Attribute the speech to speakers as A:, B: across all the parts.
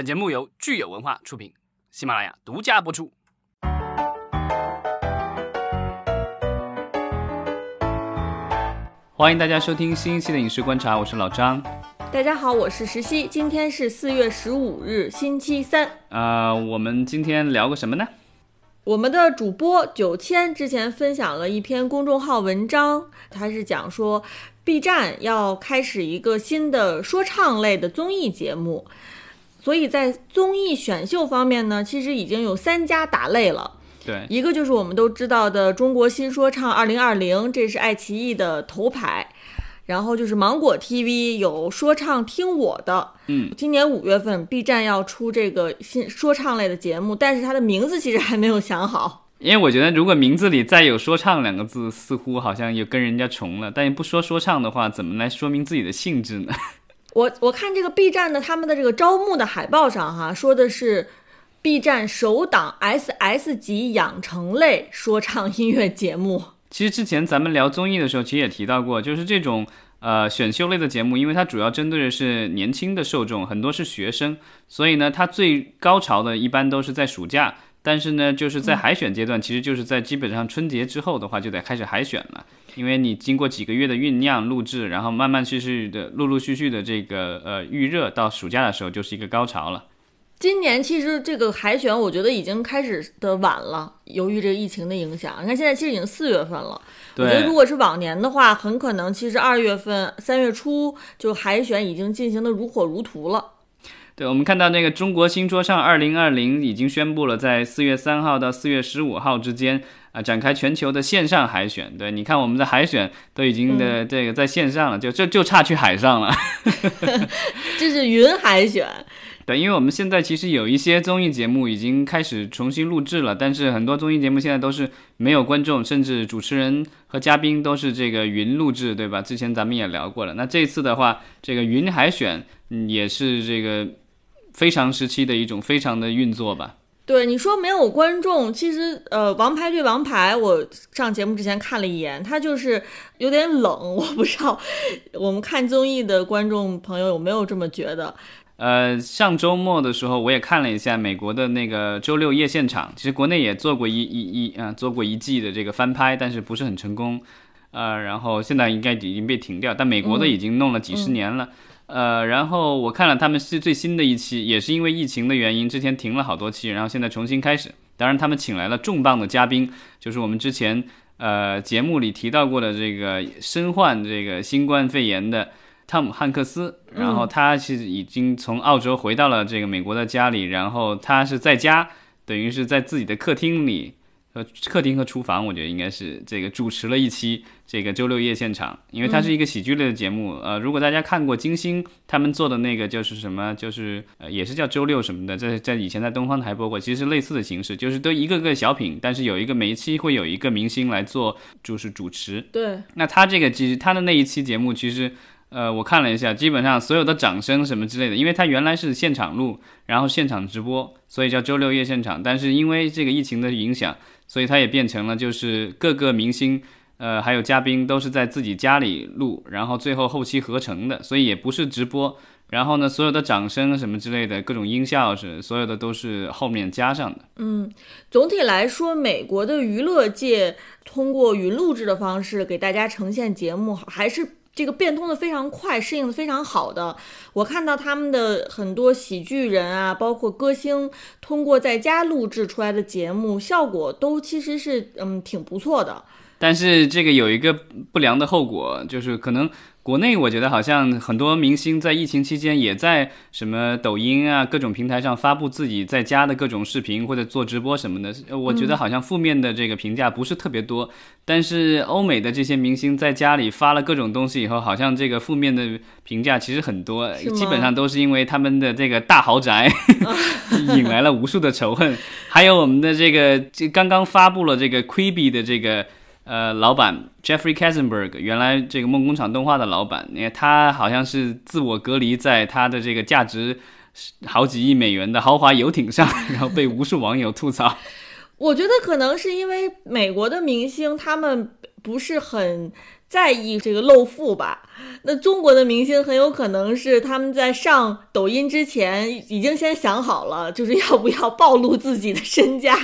A: 本节目由聚友文化出品，喜马拉雅独家播出。欢迎大家收听新一期的《影视观察》，我是老张。
B: 大家好，我是石溪。今天是四月十五日，星期三。
A: 呃，我们今天聊个什么呢？
B: 我们的主播九千之前分享了一篇公众号文章，他是讲说 B 站要开始一个新的说唱类的综艺节目，所以在综艺选秀方面呢，其实已经有三家打擂了。
A: 对，
B: 一个就是我们都知道的中国新说唱二零二零，这是爱奇艺的头牌。然后就是芒果 TV 有说唱听我的，
A: 嗯，
B: 今年五月份 B 站要出这个新说唱类的节目，但是它的名字其实还没有想好。
A: 因为我觉得如果名字里再有说唱两个字，似乎好像又跟人家重了。但你不说说唱的话，怎么来说明自己的性质呢？
B: 我我看这个 B 站的他们的这个招募的海报上哈，说的是 B 站首档 SS 级养成类说唱音乐节目。
A: 其实之前咱们聊综艺的时候，其实也提到过，就是这种呃选秀类的节目，因为它主要针对的是年轻的受众，很多是学生，所以呢，它最高潮的一般都是在暑假。但是呢，就是在海选阶段，其实就是在基本上春节之后的话，就得开始海选了，因为你经过几个月的酝酿、录制，然后慢慢续续的、陆陆续续的这个呃预热，到暑假的时候就是一个高潮了。
B: 今年其实这个海选，我觉得已经开始的晚了，由于这个疫情的影响。你看现在其实已经四月份了，我觉得如果是往年的话，很可能其实二月份、三月初就海选已经进行的如火如荼了。
A: 对，我们看到那个中国新说唱二零二零已经宣布了，在四月三号到四月十五号之间啊展开全球的线上海选。对，你看我们的海选都已经的这个在线上了，就就就差去海上了。
B: 这是云海选。
A: 对，因为我们现在其实有一些综艺节目已经开始重新录制了，但是很多综艺节目现在都是没有观众，甚至主持人和嘉宾都是这个云录制，对吧？之前咱们也聊过了。那这次的话，这个云海选也是这个非常时期的一种非常的运作吧？
B: 对，你说没有观众，其实呃，《王牌对王牌》，我上节目之前看了一眼，它就是有点冷，我不知道我们看综艺的观众朋友有没有这么觉得。
A: 呃，上周末的时候我也看了一下美国的那个周六夜现场，其实国内也做过一一一啊，做过一季的这个翻拍，但是不是很成功，呃，然后现在应该已经被停掉，但美国的已经弄了几十年了，呃，然后我看了他们是最新的一期，也是因为疫情的原因，之前停了好多期，然后现在重新开始，当然他们请来了重磅的嘉宾，就是我们之前呃节目里提到过的这个身患这个新冠肺炎的。汤姆汉克斯，然后他其实已经从澳洲回到了这个美国的家里，然后他是在家，等于是在自己的客厅里，呃，客厅和厨房，我觉得应该是这个主持了一期这个周六夜现场，因为它是一个喜剧类的节目，呃，如果大家看过金星他们做的那个就是什么，就是呃也是叫周六什么的，在在以前在东方台播过，其实类似的形式，就是都一个个小品，但是有一个每一期会有一个明星来做就是主持，
B: 对，
A: 那他这个其实他的那一期节目其实。呃，我看了一下，基本上所有的掌声什么之类的，因为它原来是现场录，然后现场直播，所以叫周六夜现场。但是因为这个疫情的影响，所以它也变成了就是各个明星，呃，还有嘉宾都是在自己家里录，然后最后后期合成的，所以也不是直播。然后呢，所有的掌声什么之类的各种音效是所有的都是后面加上的。
B: 嗯，总体来说，美国的娱乐界通过云录制的方式给大家呈现节目，还是。这个变通的非常快，适应的非常好的。我看到他们的很多喜剧人啊，包括歌星，通过在家录制出来的节目，效果都其实是嗯挺不错的。
A: 但是这个有一个不良的后果，就是可能。国内我觉得好像很多明星在疫情期间也在什么抖音啊各种平台上发布自己在家的各种视频或者做直播什么的，我觉得好像负面的这个评价不是特别多。但是欧美的这些明星在家里发了各种东西以后，好像这个负面的评价其实很多，基本上都是因为他们的这个大豪宅 引来了无数的仇恨。还有我们的这个这刚刚发布了这个 Quibi 的这个。呃，老板 Jeffrey Katzenberg，原来这个梦工厂动画的老板，你看他好像是自我隔离在他的这个价值好几亿美元的豪华游艇上，然后被无数网友吐槽。
B: 我觉得可能是因为美国的明星他们不是很在意这个露富吧。那中国的明星很有可能是他们在上抖音之前已经先想好了，就是要不要暴露自己的身家，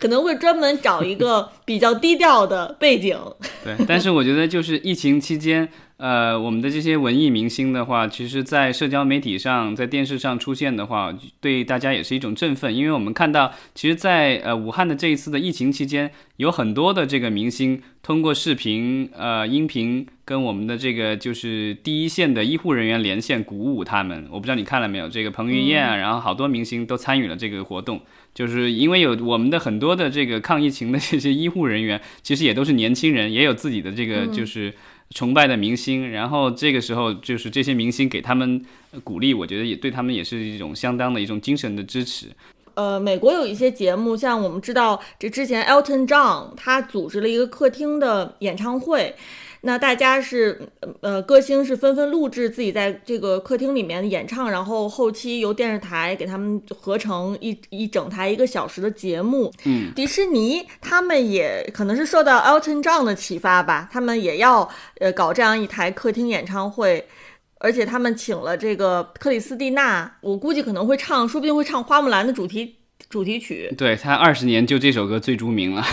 B: 可能会专门找一个比较低调的背景。
A: 对，但是我觉得就是疫情期间。呃，我们的这些文艺明星的话，其实，在社交媒体上，在电视上出现的话，对大家也是一种振奋。因为我们看到，其实，在呃武汉的这一次的疫情期间，有很多的这个明星通过视频、呃音频，跟我们的这个就是第一线的医护人员连线，鼓舞他们。我不知道你看了没有？这个彭于晏啊，然后好多明星都参与了这个活动，就是因为有我们的很多的这个抗疫情的这些医护人员，其实也都是年轻人，也有自己的这个就是。崇拜的明星，然后这个时候就是这些明星给他们鼓励，我觉得也对他们也是一种相当的一种精神的支持。
B: 呃，美国有一些节目，像我们知道，这之前 Elton John 他组织了一个客厅的演唱会。那大家是，呃，歌星是纷纷录制自己在这个客厅里面演唱，然后后期由电视台给他们合成一一整台一个小时的节目。
A: 嗯，
B: 迪士尼他们也可能是受到 Elton John 的启发吧，他们也要呃搞这样一台客厅演唱会，而且他们请了这个克里斯蒂娜，我估计可能会唱，说不定会唱花木兰的主题主题曲。
A: 对他二十年就这首歌最著名了。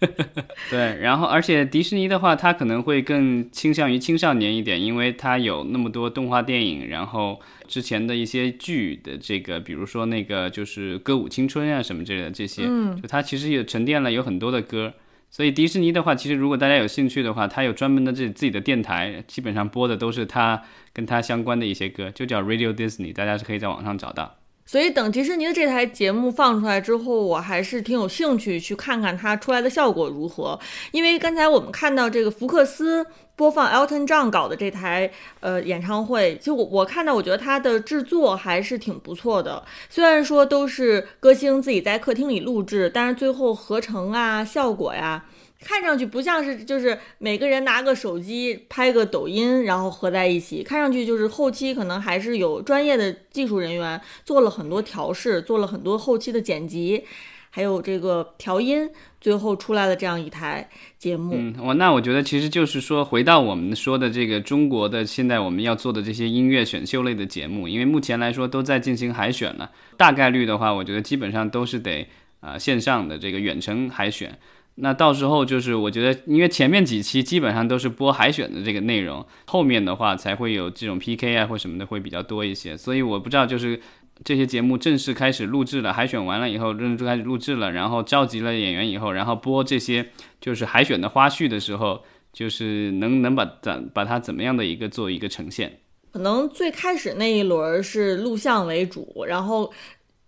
A: 对，然后而且迪士尼的话，它可能会更倾向于青少年一点，因为它有那么多动画电影，然后之前的一些剧的这个，比如说那个就是歌舞青春啊什么之类的这些，嗯就它其实也沉淀了有很多的歌。所以迪士尼的话，其实如果大家有兴趣的话，它有专门的这自己的电台，基本上播的都是它跟它相关的一些歌，就叫 Radio Disney，大家是可以在网上找到。
B: 所以等迪士尼的这台节目放出来之后，我还是挺有兴趣去看看它出来的效果如何。因为刚才我们看到这个福克斯播放 Elton John 搞的这台呃演唱会，就我我看到，我觉得它的制作还是挺不错的。虽然说都是歌星自己在客厅里录制，但是最后合成啊、效果呀。看上去不像是就是每个人拿个手机拍个抖音，然后合在一起。看上去就是后期可能还是有专业的技术人员做了很多调试，做了很多后期的剪辑，还有这个调音，最后出来的这样一台节目。
A: 嗯，我那我觉得其实就是说，回到我们说的这个中国的现在我们要做的这些音乐选秀类的节目，因为目前来说都在进行海选了，大概率的话，我觉得基本上都是得啊线上的这个远程海选。那到时候就是，我觉得，因为前面几期基本上都是播海选的这个内容，后面的话才会有这种 PK 啊或什么的会比较多一些。所以我不知道，就是这些节目正式开始录制了，海选完了以后，正式开始录制了，然后召集了演员以后，然后播这些就是海选的花絮的时候，就是能能把怎把它怎么样的一个做一个呈现？
B: 可能最开始那一轮是录像为主，然后。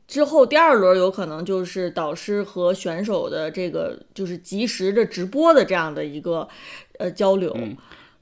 B: 之后第二轮有可能就是导师和选手的这个就是及时的直播的这样的一个呃交流，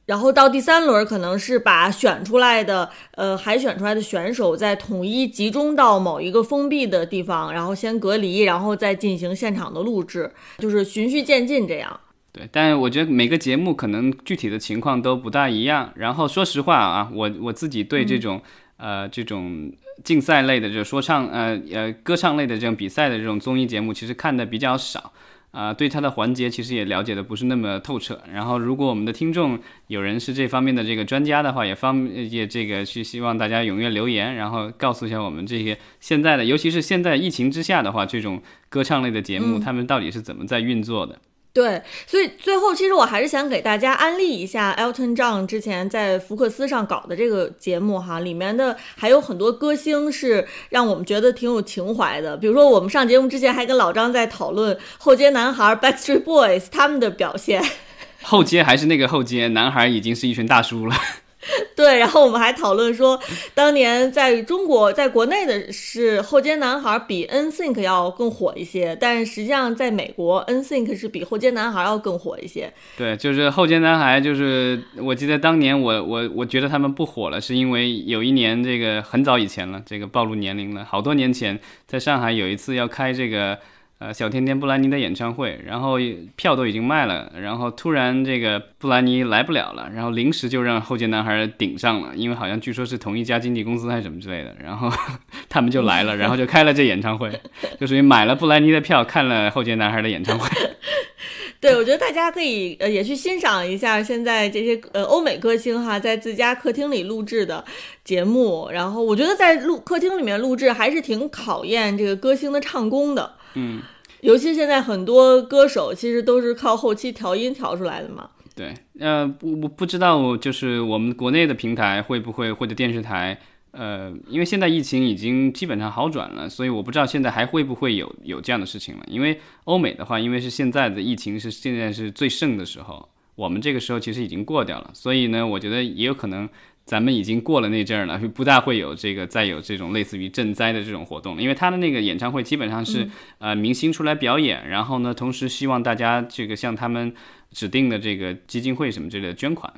B: 然后到第三轮可能是把选出来的呃海选出来的选手再统一集中到某一个封闭的地方，然后先隔离，然后再进行现场的录制，就是循序渐进这样。
A: 对，但我觉得每个节目可能具体的情况都不大一样。然后说实话啊，我我自己对这种。呃，这种竞赛类的，就是说唱，呃呃，歌唱类的这种比赛的这种综艺节目，其实看的比较少，啊，对它的环节其实也了解的不是那么透彻。然后，如果我们的听众有人是这方面的这个专家的话，也方也这个是希望大家踊跃留言，然后告诉一下我们这些现在的，尤其是现在疫情之下的话，这种歌唱类的节目，他们到底是怎么在运作的？
B: 对，所以最后其实我还是想给大家安利一下 Elton John 之前在福克斯上搞的这个节目哈，里面的还有很多歌星是让我们觉得挺有情怀的。比如说我们上节目之前还跟老张在讨论后街男孩 Backstreet Boys 他们的表现，
A: 后街还是那个后街，男孩已经是一群大叔了。
B: 对，然后我们还讨论说，当年在中国，在国内的是后街男孩比 NSYNC 要更火一些，但实际上在美国，NSYNC 是比后街男孩要更火一些。
A: 对，就是后街男孩，就是我记得当年我我我觉得他们不火了，是因为有一年这个很早以前了，这个暴露年龄了，好多年前在上海有一次要开这个。呃，小甜甜布兰妮的演唱会，然后票都已经卖了，然后突然这个布兰妮来不了了，然后临时就让后街男孩顶上了，因为好像据说是同一家经纪公司还是什么之类的，然后 他们就来了，然后就开了这演唱会，就属于买了布兰妮的票看了后街男孩的演唱会。
B: 对，我觉得大家可以呃也去欣赏一下现在这些呃欧美歌星哈在自家客厅里录制的节目，然后我觉得在录客厅里面录制还是挺考验这个歌星的唱功的。
A: 嗯，
B: 尤其现在很多歌手其实都是靠后期调音调出来的嘛。
A: 对，呃，不不不知道就是我们国内的平台会不会或者电视台。呃，因为现在疫情已经基本上好转了，所以我不知道现在还会不会有有这样的事情了。因为欧美的话，因为是现在的疫情是现在是最盛的时候，我们这个时候其实已经过掉了，所以呢，我觉得也有可能咱们已经过了那阵儿了，就不大会有这个再有这种类似于赈灾的这种活动，因为他的那个演唱会基本上是呃明星出来表演，然后呢，同时希望大家这个向他们指定的这个基金会什么之类的捐款。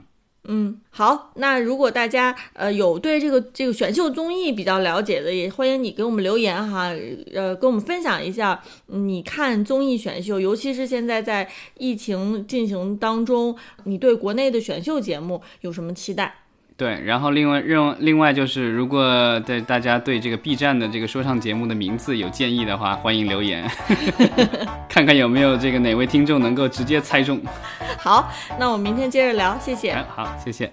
B: 嗯，好，那如果大家呃有对这个这个选秀综艺比较了解的，也欢迎你给我们留言哈，呃，跟我们分享一下你看综艺选秀，尤其是现在在疫情进行当中，你对国内的选秀节目有什么期待？
A: 对，然后另外另另外就是，如果对大家对这个 B 站的这个说唱节目的名字有建议的话，欢迎留言，看看有没有这个哪位听众能够直接猜中。
B: 好，那我们明天接着聊，谢谢。
A: 好，谢谢。